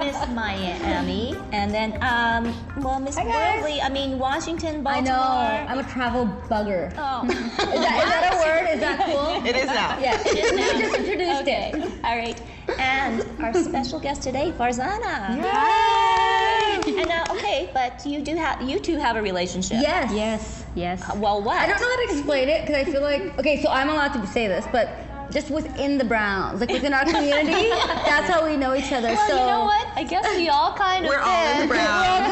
Miss Miami. And then, um, well, Miss Worldly, I mean, Washington, Baltimore. I know. I'm a travel bugger. Oh, Is that, is that a word? Is that cool? It is now. Yeah. it is We now. just introduced okay. it. All right. And our special guest today, Farzana. Yay! And uh, okay, but you do have, you two have a relationship. Yes. Yes, yes. Well, what? I don't know how to explain it because I feel like okay, so I'm allowed to say this, but just within the Browns, like within our community, that's how we know each other. Well, so you know what? I guess we all kind of We're all in the fit. brown.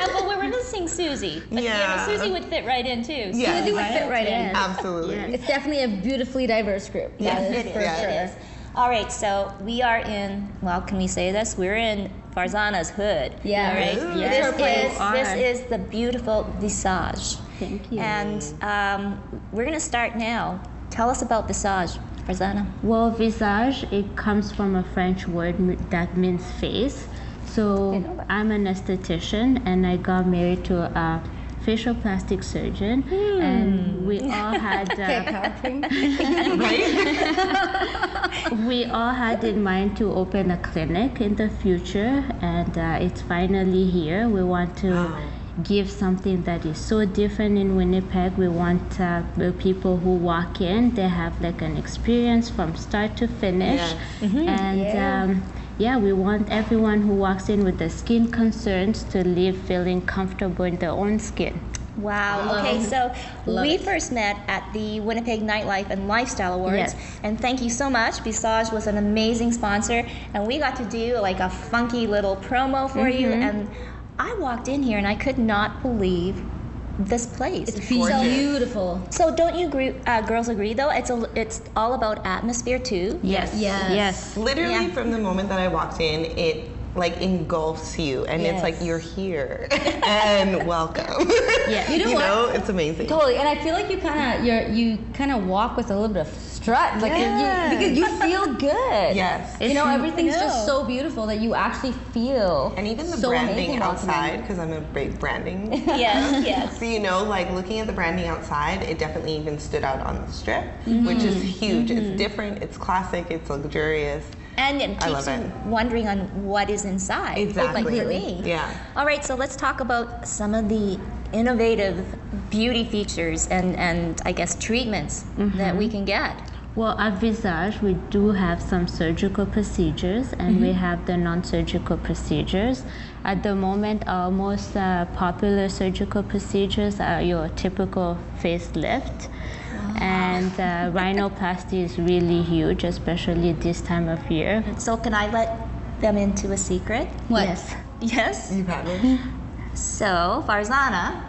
Uh, but we were missing Susie. But, you know, Yeah. Susie would fit right in too. Yeah. Susie would fit right in. Absolutely. It's definitely a beautifully diverse group. Yes, That is It is. for Yeah. sure. It is. All right, so we are in. Well, can we say this? We're in Farzana's hood. Yeah. All right. Ooh. Yes, This is Are. this is the beautiful Visage. Thank you. And um, we're gonna start now. Tell us about Visage, Farzana. well, visage, it comes from a French word that means face. So I'm an esthetician and I got married to a facial plastic surgeon and we all had uh, we all had in mind to open a clinic in the future and uh, it's finally here we want to. Give something that is so different in winnipeg we want uh, the people who walk in they have like an experience from start to finish Yes. and Yeah. um, yeah, we want everyone who walks in with the skin concerns to leave feeling comfortable in their own skin. Wow. Okay, so Love we it. first met at the Winnipeg Nightlife and Lifestyle Awards, Yes. and thank you so much. Visage was an amazing sponsor, and we got to do like a funky little promo for you. Mm-hmm. And I walked in here and I could not believe this place. It's gorgeous. beautiful. so don't you agree, uh, girls agree though? It's a, it's all about atmosphere too. Yes. Yes. Yes. Literally Yeah. from the moment that I walked in, it like engulfs you and it's like you're here and welcome. Yeah. You know you what? know, it's amazing. Totally, and I feel like you kind of you're you kind of walk with a little bit of strut, like Yes. you, because you feel good. Yes. You know, everything's I just so beautiful that you actually feel. And even the so branding amazing walking in. outside, because I'm a big branding. Yes, yes. So you know, like looking at the branding outside, it definitely even stood out on the strip, Mm-hmm. which is huge. It's different, it's classic, it's luxurious. And it I keeps love you it. wondering on what is inside. Exactly. Like for me. Yeah. All right, so let's talk about some of the innovative beauty features and, and I guess treatments that we can get. Well, at Visage, we do have some surgical procedures and we have the non surgical procedures. At the moment, our most uh, popular surgical procedures are your typical facelift. And uh, rhinoplasty is really huge, especially this time of year. So can I let them into a secret? What? Yes. Yes. You've it? So Farzana,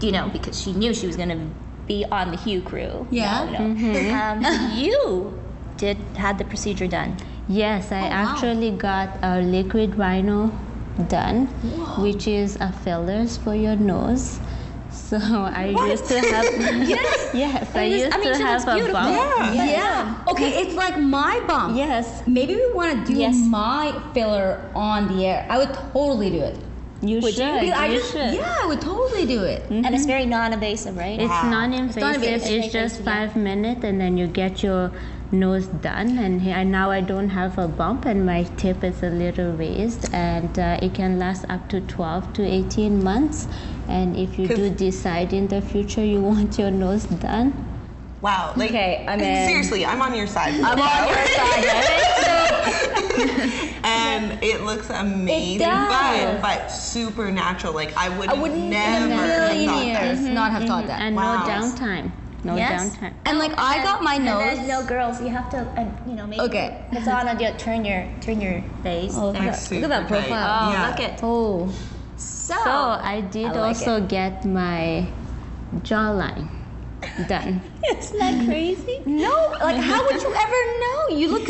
you know, because she knew she was going to be on the Hue crew. Yeah. No, no. Um, you did had the procedure done. Yes, I actually got a liquid rhino done, which is a fillers for your nose. So I used to have yes, yes, I is- used I mean, to looks have a bump. Yeah. Yeah. Okay, it's like my bump. Yes, Maybe we want to do Yes. my filler on the air. I would totally do it. You Would you? should. Because I you just, should. yeah, I would totally do it. And it's very non-invasive, right? It's Wow. non-invasive. non-invasive. It's just five minutes, and then you get your nose done. And here, and now I don't have a bump, and my tip is a little raised, and uh, it can last up to 12 to 18 months. And if you do decide in the future you want your nose done, Wow. Like, Okay, I'm in. Seriously, I'm on your side. I'm on your side, and it looks amazing, does. but but super natural. Like I would I would never in a million thought years that. not have thought that. and Wow. no downtime, no Yes. downtime. And like I got my nose. then, no, girls, you have to, uh, you know, maybe. Okay. Farzana, do- turn your turn your face. Oh, look at that, look at that Super tight. profile. Oh, Yeah. look at. Oh. So, So I did I like also get my jawline done. isn't that crazy? No, like how would you ever know? You look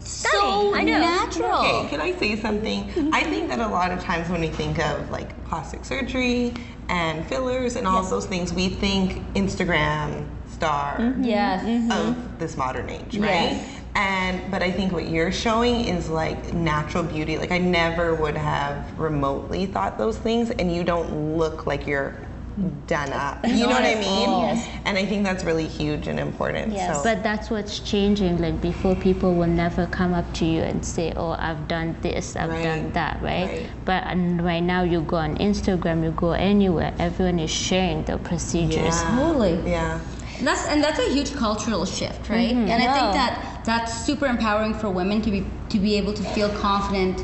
s- so Stunning, I know. natural. Okay, can I say something? Mm-hmm. I think that a lot of times when we think of like plastic surgery and fillers and all those things, we think Instagram star mm-hmm. Yes. Mm-hmm. of this modern age, right? Yes. And but I think what you're showing is like natural beauty. Like I never would have remotely thought those things, and you don't look like you're done up. You know what I mean? Yes. And I think that's really huge and important. Yes. So. But that's what's changing. Like before, people will never come up to you and say, "Oh, I've done this, I've Right. done that," right? Right. But and right now, you go on Instagram, you go anywhere, everyone is sharing the procedures. yeah. Totally. Yeah. And That's and that's a huge cultural shift, right? Mm-hmm. And I think that that's super empowering for women to be to be able to feel confident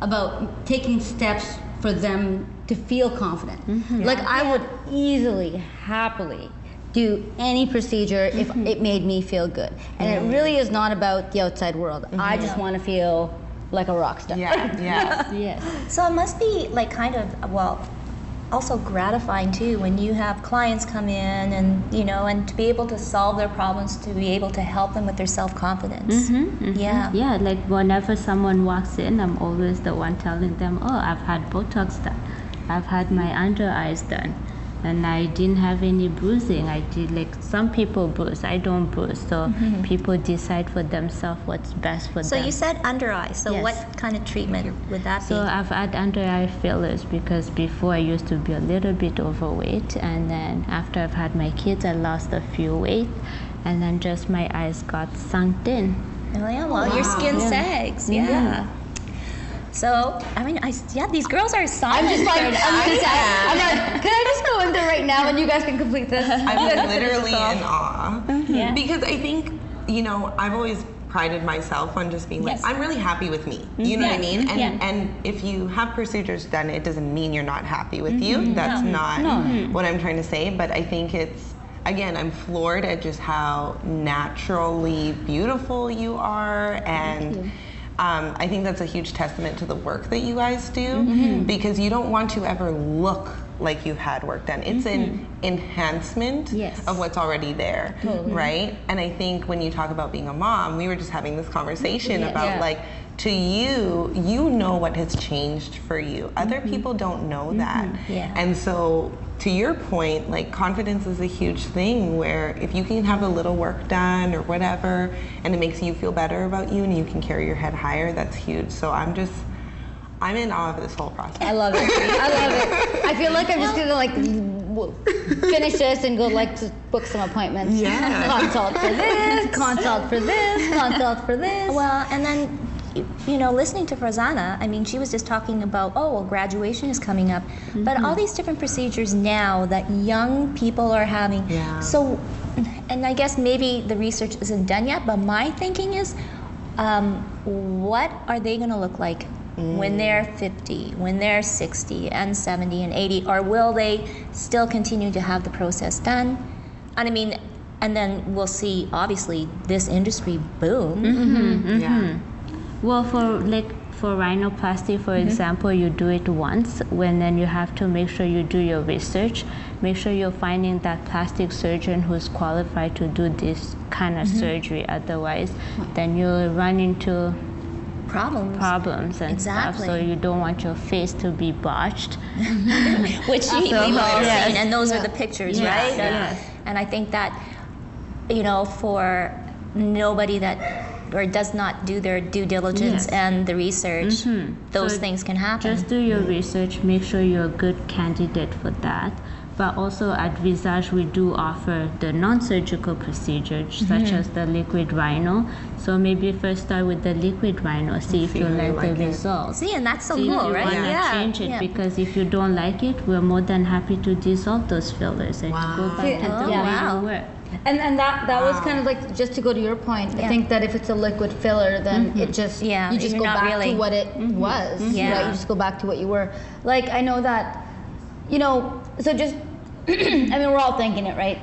about taking steps for them to feel confident. Mm-hmm. Like I would easily, happily do any procedure if mm-hmm. it made me feel good. And it really is not about the outside world. Mm-hmm. I just want to feel like a rock star. Yeah. Yeah. Yes. So it must be like kind of well, also gratifying too when you have clients come in and you know and to be able to solve their problems, to be able to help them with their self confidence. Yeah. Yeah, like whenever someone walks in, I'm always the one telling them, "Oh, I've had Botox done, I've had my under eyes done, and I didn't have any bruising. I did like some people bruise, I don't bruise. So mm-hmm. people decide for themselves what's best for So them. So you said under eye. So Yes. what kind of treatment would that So be? I've had under eye fillers because before I used to be a little bit overweight, and then after I've had my kids, I lost a few weight, and then just my eyes got sunk in. Oh, yeah, well, your skin sags. Yeah. So I mean, I yeah, these girls are solid. I'm just like, I'm, just, Yeah. I'm like, can I just go in there right now and you guys can complete this? I'm literally in awe. Mm-hmm. Yeah. Because I think, you know, I've always prided myself on just being Yes. like, I'm really happy with me. You know what I mean? And Yeah. and if you have procedures done, it doesn't mean you're not happy with you. Mm-hmm. That's not mm-hmm. what I'm trying to say. But I think it's again, I'm floored at just how naturally beautiful you are and um, I think that's a huge testament to the work that you guys do mm-hmm. Mm-hmm. because you don't want to ever look like you've had work done. It's an mm-hmm. enhancement Yes. of what's already there, right? And I think when you talk about being a mom, we were just having this conversation about Yeah. like to you, you know what has changed for you. Other people don't know that. Yeah. And so to your point, like confidence is a huge thing where if you can have a little work done or whatever and it makes you feel better about you and you can carry your head higher, that's huge. So I'm just I'm in awe of this whole process. I love it. I love it. I feel like I'm just gonna like finish this and go like to book some appointments. Yeah. Consult for this, consult for this, consult for this. Well, and then, you- you know, listening to Farzana, I mean, she was just talking about, oh, well, graduation is coming up. But all mm-hmm. these different procedures now that young people are having. Yeah. So, and I guess maybe the research isn't done yet, but my thinking is, um, what are they going to look like? When mm. they're 50, when they're 60 and 70 and 80, or will they still continue to have the process done? And I mean, and then we'll see, obviously, this industry boom. Mm-hmm. Yeah. Mm-hmm. Well, for like for rhinoplasty, for mm-hmm. example, you do it once, when then you have to make sure you do your research. Make sure you're finding that plastic surgeon who's qualified to do this kind of mm-hmm. surgery. Otherwise, then you'll run into Problems. problems and stuff. So you don't want your face to be botched. which you, we've all Yes. seen, and those are the pictures, Yes, right? And, and I think that, you know, for nobody that or does not do their due diligence Yes. and the research, mm-hmm. those So things can happen. Just do your mm. research, make sure you're a good candidate for that. But also at Visage, we do offer the non surgical procedures, such mm-hmm. as the liquid rhino. So maybe first start with the liquid rhino, see if See you you like, like the it. results. See, and that's so See cool, you right? wanna yeah. change it yeah. because if you don't like it, we're more than happy to dissolve those fillers and Wow. go back Yeah. to the Oh, way wow. you were. And and that that was kind of like just to go to your point. I think that if it's a liquid filler, then mm-hmm. it just Yeah, you just you're go back really- to what it mm-hmm. was. Yeah. Right? You just go back to what you were. Like I know that, you know. So just, I mean, we're all thinking it, right?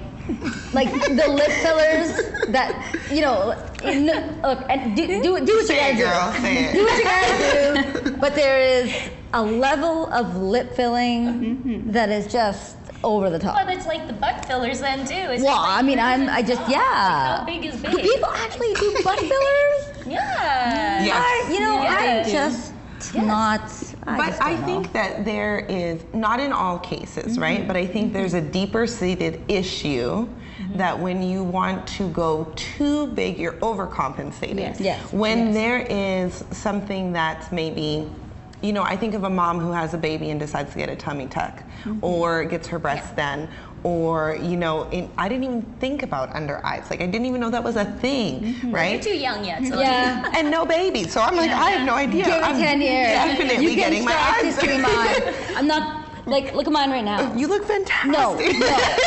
Like the lip fillers that you know. n- Look, and do do, do what you Say gotta it, girl. do. Say Do what you gotta do. But there is a level of lip filling mm-hmm. that is just over the top. Well, it's like the butt fillers then too. It's Well, like I mean, I'm, I just, small. yeah. Like how big is big? Do people actually do butt fillers? Yeah. Yes. I, you know, Yeah, I'm they do. just not I but just don't I know. think that there is not in all cases, mm-hmm. right? But I think there's a deeper seated issue mm-hmm. that when you want to go too big, you're overcompensating. Yes. Yes, When yes. there is something that's maybe you know, I think of a mom who has a baby and decides to get a tummy tuck mm-hmm. or gets her breasts done or, you know, in, I didn't even think about under eyes. Like, I didn't even know that was a thing, mm-hmm. right? You're too young yet. So Yeah. and no baby. So I'm like, I have no idea. Give it I'm 10 years. definitely you can getting my start to eyes see mine. I'm not like look at mine right now. You look fantastic. No,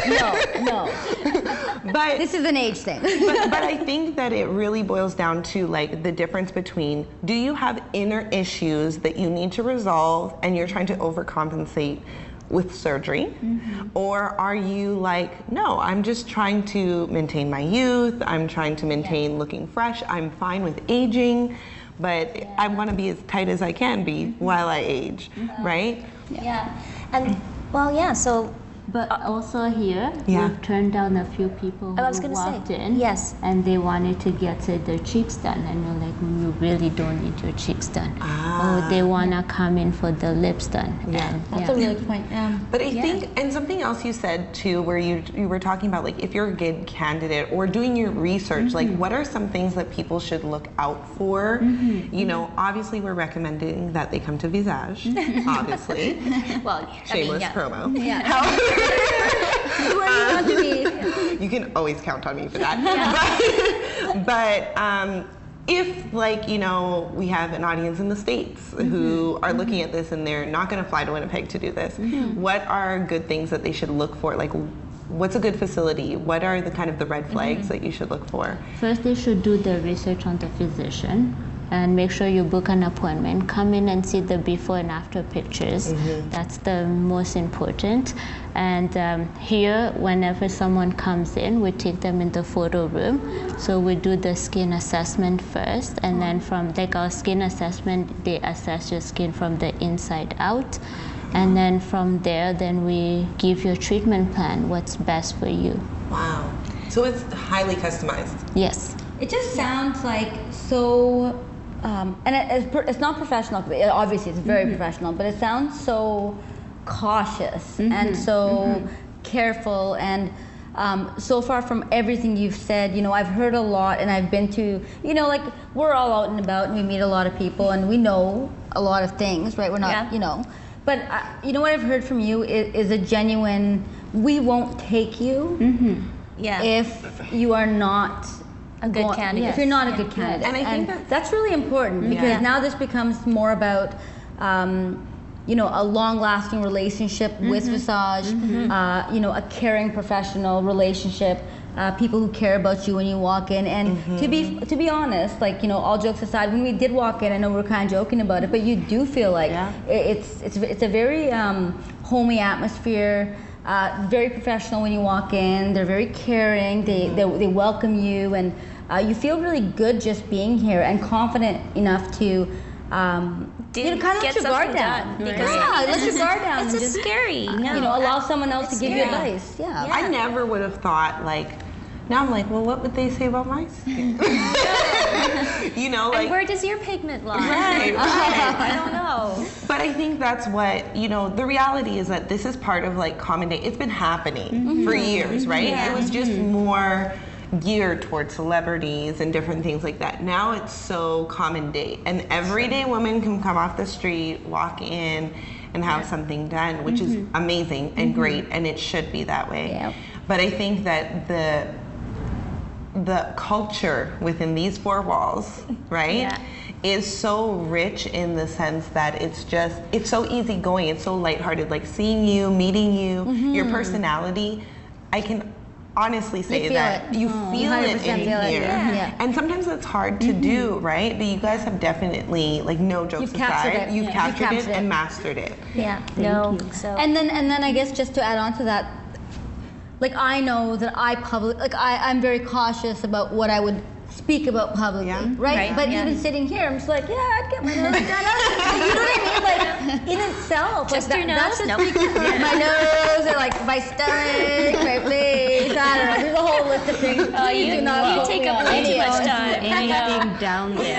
no, no, no. but This is an age thing. but, but I think that it really boils down to like the difference between do you have inner issues that you need to resolve and you're trying to overcompensate with surgery mm-hmm. or are you like no i'm just trying to maintain my youth i'm trying to maintain looking fresh i'm fine with aging but i want to be as tight as i can be mm-hmm. while i age mm-hmm. right yeah, and well, yeah. So But uh, also here, Yeah. we've turned down a few people oh, I was who gonna say, walked in. yes. And they wanted to get uh, their cheeks done, and we're like, mm, you really don't need your cheeks done. Or they wanna come in for the lips done. Yeah. And, That's yeah. a really good point. Yeah. But I think, and something else you said too, where you you were talking about like if you're a good candidate or doing your research, like mm-hmm. what are some things that people should look out for? Mm-hmm. You know, obviously we're recommending that they come to Visage, mm-hmm. obviously, well, I mean, shameless yeah. promo. Yeah. However, Do what you want to be. you can always count on me for that. But, but um, if, like, you know, we have an audience in the States who mm-hmm. are looking mm-hmm. at this and they're not going to fly to Winnipeg to do this, mm-hmm. what are good things that they should look for? Like, what's a good facility? What are the kind of the red flags that you should look for? First, they should do the research on the physician and make sure you book an appointment. Come in and see the before and after pictures. That's the most important. And um, here, whenever someone comes in, we take them in the photo room. So we do the skin assessment first, and then from like our skin assessment, they assess your skin from the inside out. And then from there, then we give you a treatment plan, what's best for you. Wow. So it's highly customized. Yes. It just sounds like so, um, and it, it's, it's not professional. Obviously, it's very professional, but it sounds so cautious and so careful. And um, so far from everything you've said, you know, I've heard a lot, and I've been to, you know, like we're all out and about, and we meet a lot of people, and we know a lot of things, right? We're not, Yeah. you know. But uh, you know what I've heard from you is, is a genuine. We won't take you Yeah. if you are not A good go- candidate. If you're not a good candidate, And I think that- that's really important because Yeah. now this becomes more about. Um, you know, a long-lasting relationship with Visage. Uh, you know, a caring professional relationship. Uh, people who care about you when you walk in, and to be to be honest, like you know, all jokes aside, when we did walk in, I know we're kind of joking about it, but you do feel like Yeah. i- it's it's it's a very um, homey atmosphere. Uh, very professional when you walk in. They're very caring. They they, they welcome you, and uh, you feel really good just being here and confident enough to. Um, Do- you know, kind of get let your guard something down. done, because, yeah, I let your guard down. It's just just, scary. No, you know, allow someone else to give you advice. Yeah. Yeah. I never would have thought like. Now I'm like, well, what would they say about my skin? you know, like and where does your pigment lie? Right, right. I don't know. But I think that's what, you know, the reality is that this is part of like common day. It's been happening mm-hmm. for years, right? Yeah. It was mm-hmm. just more geared towards celebrities and different things like that. Now it's so common day. An everyday woman can come off the street, walk in, and have something done, which is mm-hmm. amazing and great, and it should be that way. Yep. But I think that the the culture within these four walls, right? Yeah. is so rich in the sense that it's just it's so easygoing it's so lighthearted like seeing you meeting you your mm-hmm. personality i can honestly say feel that it. you Oh, feel it in feel it. here Yeah. Yeah. and sometimes it's hard to do mm-hmm. right but you guys have definitely like no jokes You've aside it. you've Yeah. captured, You've it, captured it. and mastered it Yeah. no. So. And then and then I guess just to add on to that, like I know that I public like I, I'm very cautious about what I would speak about publicly. Yeah. Right? Right, But yeah. even sitting here, I'm just like, yeah, I'd get my nose done. you know what I mean? Like in itself. Just like, your that, nose? That's No. just speaking- my nose or like my stomach, my face. I don't know. There's a whole list of things. Oh, you, do not you take up way too much time. I. Anything down there, so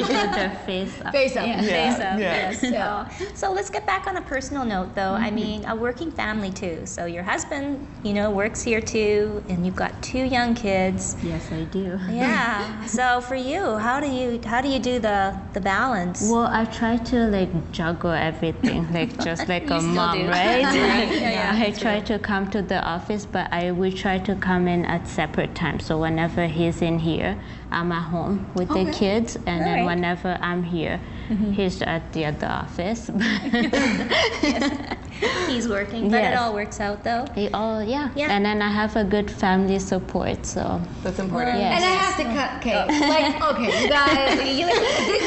we do the face up. Face up. Yeah, face up, Yeah. yes. So, so let's get back on a personal note, though. I mm-hmm. mean, a working family too. So your husband, you know, works here too, and you've got two young kids. Yes, I do. Yeah. so for you, how do you how do you do the the balance? Well, I try to like juggle everything, like just like You a mom, do. right? Yeah, yeah, I try to come to the office, but I will try to come in at separate times. So whenever he's in here, I'm at home with the kids, and then Alright. whenever I'm here, mm-hmm. he's at the other office. He's working, but it all works out though. He- oh yeah. Yeah. and then I have a good family support. So That's important. Yes. And I have to cut. Okay, oh. like okay, you guys.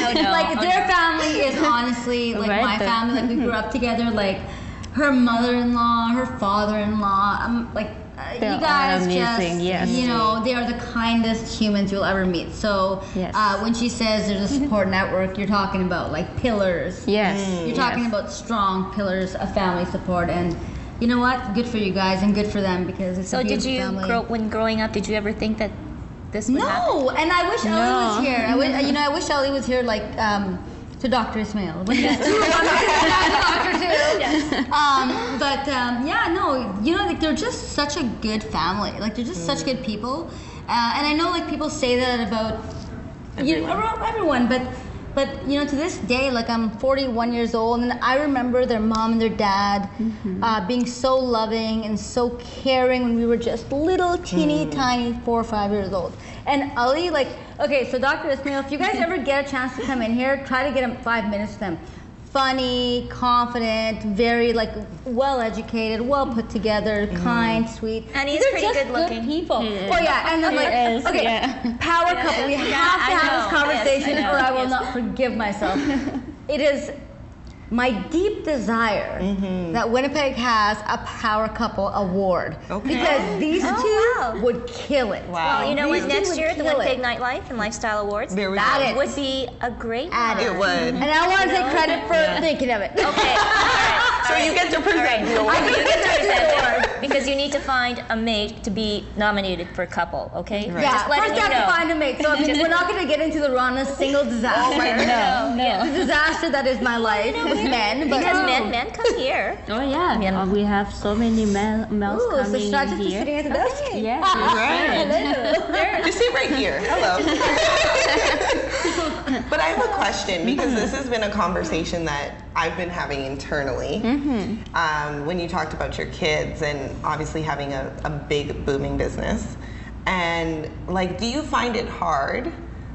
Oh, no. like Oh, their no. family is honestly like Right, my the- family. Like we grew up together. Like her mother-in-law, her father-in-law. I'm like. Uh, They're you guys amazing, just, yes. you know, they are the kindest humans you'll ever meet. So, Yes. uh, when she says there's a support network, you're talking about like pillars. yes, You're talking yes. about strong pillars of family support, and you know what? Good for you guys, and good for them because it's So a did you family. grow when growing up? Did you ever think that this would happen? No, and I wish Ali was here. I wish, you know, I wish Ali was here, like um, to Dr. Ismail. When two Doctor too. Um, but um, yeah, no, you know, like they're just such a good family. Like they're just such good people, uh, and I know like people say that about you know, around everyone, but. But you know, to this day, like I'm 41 years old, and I remember their mom and their dad uh, being so loving and so caring when we were just little, teeny, tiny, four or five years old. And Ali, like, okay, so Dr. Ismail, if you guys ever get a chance to come in here, try to get him five minutes with him. Funny, confident, very like well educated, well put together, mm-hmm. kind, sweet. And he's These are pretty just good looking. people. He. Oh yeah, and then like is, okay, yeah. power couple. We Yeah, have to I have know. this conversation, Yes, I or I will Yes. not forgive myself. it is my deep desire mm-hmm. that Winnipeg has a power couple award Okay. because oh, these Oh, two wow. would kill it. Wow. Well, you know what? Next year at the Winnipeg it. Nightlife and Lifestyle Awards, There that it. would be a great Add one. It would. And I want to mm-hmm. take credit for thinking of it. Okay. all right, So all you get to present the award. I get to present because you need to find a mate to be nominated for a couple. Okay. Right. Yeah, Just letting first you I have know. to find a mate. So I mean, we're not going to get into the Rana single disaster. Oh my God. No, yeah. The disaster that is my life with men. But Because men, men come here. Oh yeah, Yeah. uh, we have so many male, males Ooh, so coming should I just be here. sitting at the desk? Yes, Right. Just sit right here. Hello. But I have a question because this has been a conversation that I've been having internally. Um, when you talked about your kids and obviously having a, a big booming business, and like, do you find it hard?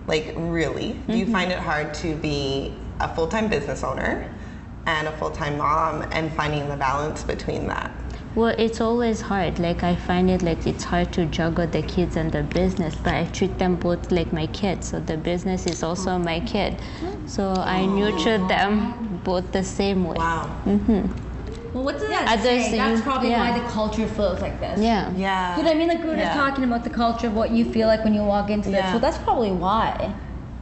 Like, really, do you find it hard to be a full time business owner and a full time mom and finding the balance between that? Well, it's always hard. Like I find it like it's hard to juggle the kids and the business, but I treat them both like my kids. So the business is also oh. my kid. Mm-hmm. So I nurture oh. them both the same way. Wow. Mm-hmm. Well, what does that Others say? say That's probably yeah. why the culture flows like this. Yeah. Yeah. You know what I mean? Like we were just Yeah. talking about the culture of what you feel like when you walk into this. Yeah. So that's probably why.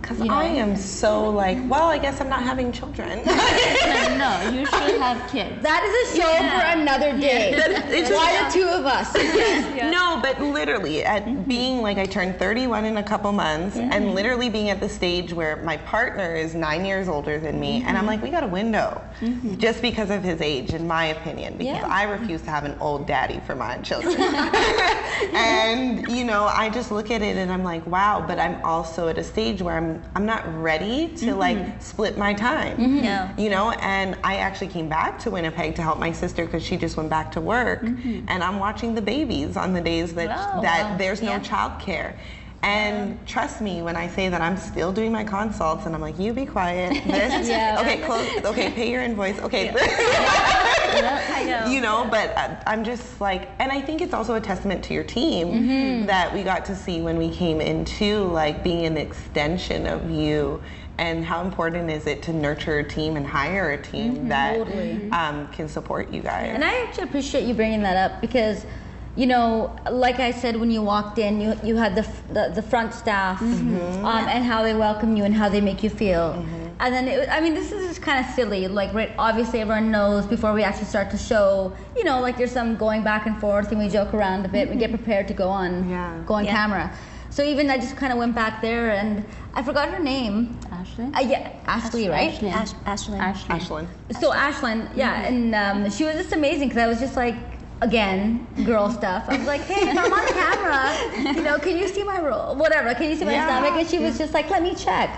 Because You know? I am so like, well, I guess I'm not having children. no, you should have kids. That is a show for another day. It's why just- the two of us? No, but literally, at Mm-hmm. being like I turned 31 in a couple months, and literally being at the stage where my partner is nine years older than me, and Mm-hmm. I'm like, we got a window, just because of his age, in my opinion, because Yeah. I refuse to have an old daddy for my children. and you know, I just look at it and I'm like, wow, but I'm also at a stage where I'm I'm not ready to Mm-hmm. like split my time. Yeah. You know, and I actually came back to Winnipeg to help my sister because she just went back to work, and I'm watching the babies on the days that Wow. that Wow. there's no Yeah. childcare. And trust me when I say that I'm still doing my consults, and I'm like, you be quiet. This, Yeah. okay, close. Okay, pay your invoice. Okay, I know. But uh, I'm just like, and I think it's also a testament to your team that we got to see when we came into like being an extension of you. And how important is it to nurture a team and hire a team that Totally. um, can support you guys? And I actually appreciate you bringing that up because, you know, like I said when you walked in, you you had the f- the, the front staff um, and how they welcome you and how they make you feel. And then, it, I mean, this is just kind of silly. Like, right, obviously, everyone knows before we actually start the show, you know, like there's some going back and forth and we joke around a bit. We get prepared to go on, Yeah. go on Yeah. camera. So even I just kind of went back there and I forgot her name. Ashley? Uh, yeah, Ashley, right? Ashley. Ash- Ashley. Ashley. Ashlyn. So Ashlyn, yeah, and um, she was just amazing because I was just like, again, girl stuff. I was like, hey, if I'm on camera, you know, can you see my roll? Whatever, can you see my Yeah. stomach? And she was just like, let me check.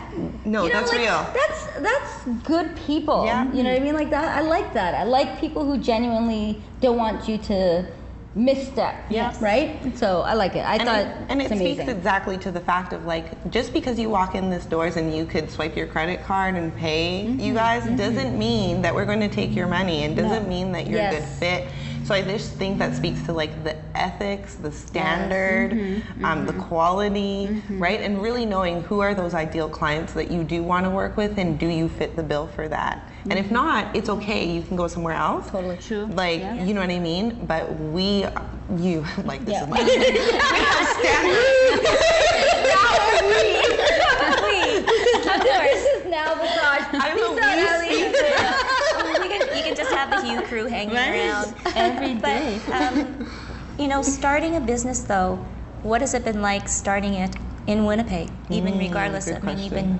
No, You know, that's like, real. That's that's good people. Yeah. You know what I mean? Like that. I like that. I like people who genuinely don't want you to misstep. Yes. Right. So I like it. I and thought it, and it amazing. speaks exactly to the fact of like just because you walk in this doors and you could swipe your credit card and pay Mm-hmm. you guys doesn't mean that we're going to take your money and doesn't mean that you're a good fit so i just think that speaks to like the ethics the standard Mm-hmm. um, the quality right and really knowing who are those ideal clients that you do want to work with and do you fit the bill for that and if not it's okay you can go somewhere else Mm-hmm. Totally True. like you know what i mean but we you like this Yeah. is like we have standards Of course. this is now massage. I'm a we out, Ellie. You, can, just have the Hue crew hanging around. Every day. But, um, you know, starting a business though, what has it been like starting it in Winnipeg? Even regardless, good I mean, question. even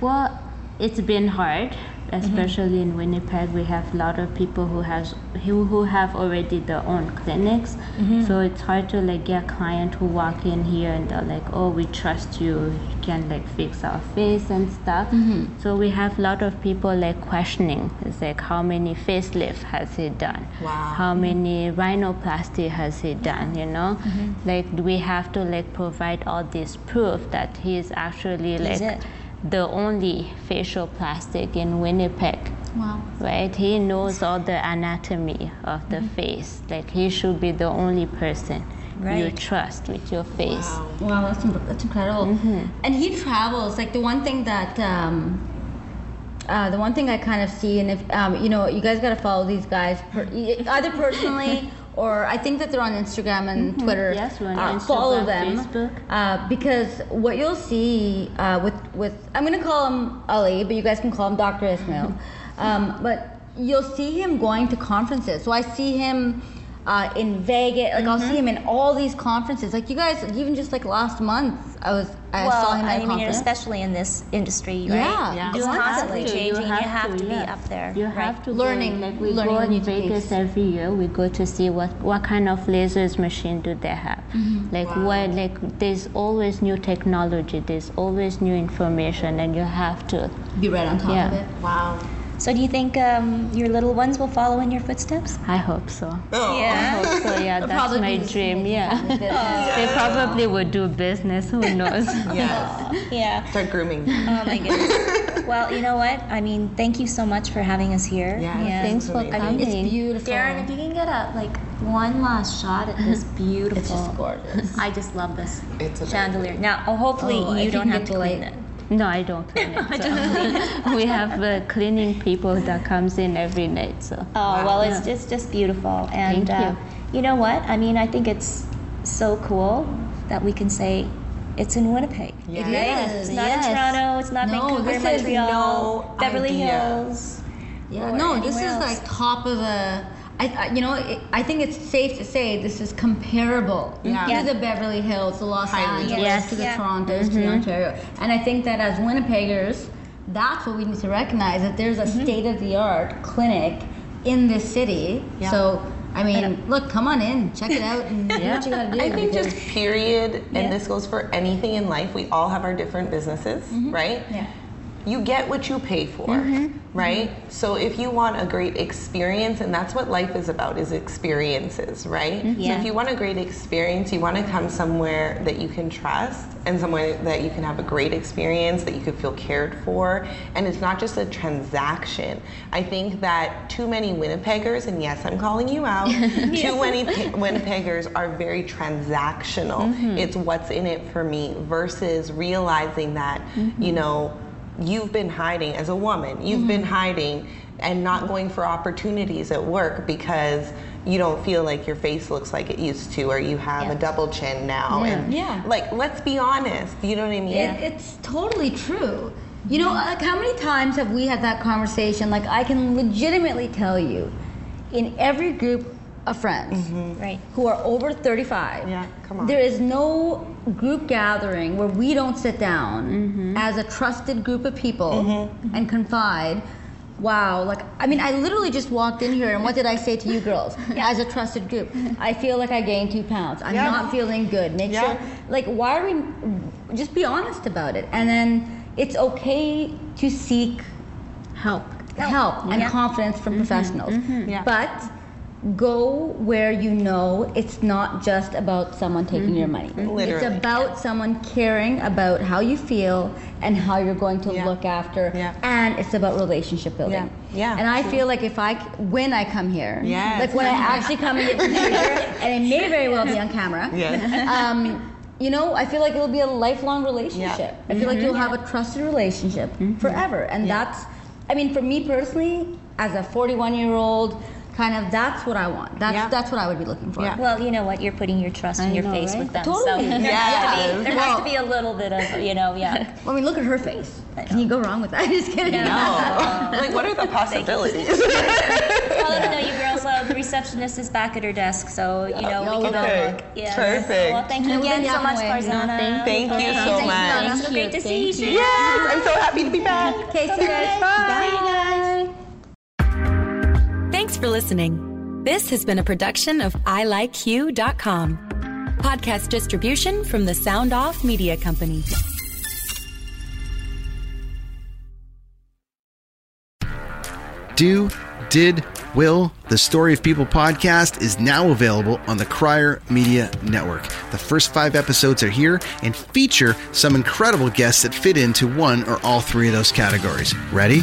Well, it's been hard, Mm-hmm. especially in Winnipeg. We have a lot of people who has who, who have already their own clinics, mm-hmm. so it's hard to like get client who walk in here and they're like, "Oh, we trust you. You can like fix our face and stuff." Mm-hmm. So we have a lot of people like questioning. It's like, how many facelift has he done? Wow. How many rhinoplasty has he done? You know, like we have to like provide all this proof that he is actually like. The only facial plastic in Winnipeg. Wow. Right? He knows all the anatomy of the face. Like he should be the only person you trust with your face. Wow, that's that's incredible. And he travels. Like the one thing that, um, uh, the one thing I kind of see, and if um, you know, you guys got to follow these guys per- either personally or I think that they're on Instagram and Twitter. Yes, we're on Uh, follow Instagram, them Facebook. uh, because what you'll see uh, with with I'm gonna call him Ali, but you guys can call him Dr. Ismail. um, but you'll see him going to conferences. So I see him. Uh, in Vegas, like I'll see him in all these conferences. Like you guys, even just like last month, I was I well, saw him at I a mean, conference. especially in this industry, right? Yeah, Yeah. It's constantly to, changing. You have, to, be yeah. up there. You right? have to Learning- Go, like we learning go in Vegas techniques. every year. We go to see what what kind of lasers machine do they have. Mm-hmm. Like what like there's always new technology. There's always new information, and you have to. Be right on top Yeah. of it. wow So, do you think um, your little ones will follow in your footsteps? I hope so. oh I hope so. Yeah, that's Probably my dream. same Yeah. business. they probably would do business. Who knows? yes Yeah. start grooming Oh my goodness. well, you know what? I mean, thank you so much for having us here. Yes, And Thanks for amazing. coming. It's beautiful. Darren, if you can get a like one last shot at this beautiful. it's just gorgeous. I just love this It's amazing. chandelier. Now, oh, hopefully Oh, you if don't have to the clean it. No, I don't clean it. so. we have uh, cleaning people that comes in every night. So Oh well, it's Yeah. just just beautiful, and Thank you. uh, you know what? I mean, I think it's so cool that we can say it's in Winnipeg. Yeah. It right? is, It's not yes. in Toronto. It's not No, Vancouver, this is Montreal, no Beverly idea. Hills. Yeah, no, this is else. like top of the. I, I you know, it, I think it's safe to say this is comparable Yeah. to the Beverly Hills, the Los Highly. Angeles, Yes. to the Yeah. Torontos, to the mm-hmm. Ontario, and I think that as Winnipeggers, that's what we need to recognize that there's a mm-hmm. state of the art clinic in this city. Yeah. So. I mean, look, come on in, check it out, and do what you gotta do. I think because- just period, and Yeah. this goes for anything in life. We all have our different businesses, mm-hmm. right? Yeah. You get what you pay for, mm-hmm. right? So if you want a great experience, and that's what life is about, is experiences, right? Mm-hmm. So Yeah. if you want a great experience, you want to come somewhere that you can trust, and somewhere that you can have a great experience, that you could feel cared for, and it's not just a transaction. I think that too many Winnipeggers, and yes, I'm calling you out, too many Winnipeggers are very transactional. Mm-hmm. It's what's in it for me versus realizing that, you know, you've been hiding as a woman, you've been mm-hmm. hiding and not going for opportunities at work because you don't feel like your face looks like it used to or you have a double chin now Yeah. and Yeah. like let's be honest you know what i mean It, it's totally true. You know, like how many times have we had that conversation? Like I can legitimately tell you, in every group of friends mm-hmm. Right. who are over 35, Yeah, come on. there is no group gathering where we don't sit down mm-hmm. as a trusted group of people mm-hmm. and confide. Wow, like I mean, I literally just walked in here, and what did I say to you girls? yeah. As a trusted group, I feel like I gained two pounds. I'm Yeah. not feeling good. Make Yeah. sure, like, why are we? Just be honest about it, and then it's okay to seek Help. help and Yeah. confidence from professionals. Yeah. But go where you know it's not just about someone taking your mm-hmm. money. Literally, It's about someone caring about how you feel and how you're going to Yeah. look after. Yeah. And it's about relationship building. Yeah. Yeah. And I feel like if I when I come here, Yes. like when I actually come future, and it may very well be on camera. Yes. Um, you know, I feel like it'll be a lifelong relationship. I feel like mm-hmm. you'll have a trusted relationship mm-hmm. forever. And that's, I mean, for me personally, as a 41 year old, kind of that's what I want. That's Yeah. that's what I would be looking for. Yeah. Well, you know what? You're putting your trust in your know, face right? with them. Totally. So there, Yes. has to be, there has to be a little bit of, you know, yeah. Well, I mean, look at her face. Can you go wrong with that? I'm just kidding. No. like, what are the possibilities? I'll let you know, you girls. Uh, the receptionist is back at her desk, so you know we can all Okay. look. Yeah. Perfect. Well, thank you again so much, yapping away. Farzana. Thank you so Thank much. It's so great to see you. Thank yes, I'm so happy to be back. Okay, see you guys. Bye. Thanks for listening. This has been a production of ilikeyou.com. Podcast distribution from the Sound Off Media Company. Do, Did, Will, the Story of People podcast is now available on the Crier Media Network. The first five episodes are here and feature some incredible guests that fit into one or all three of those categories. Ready?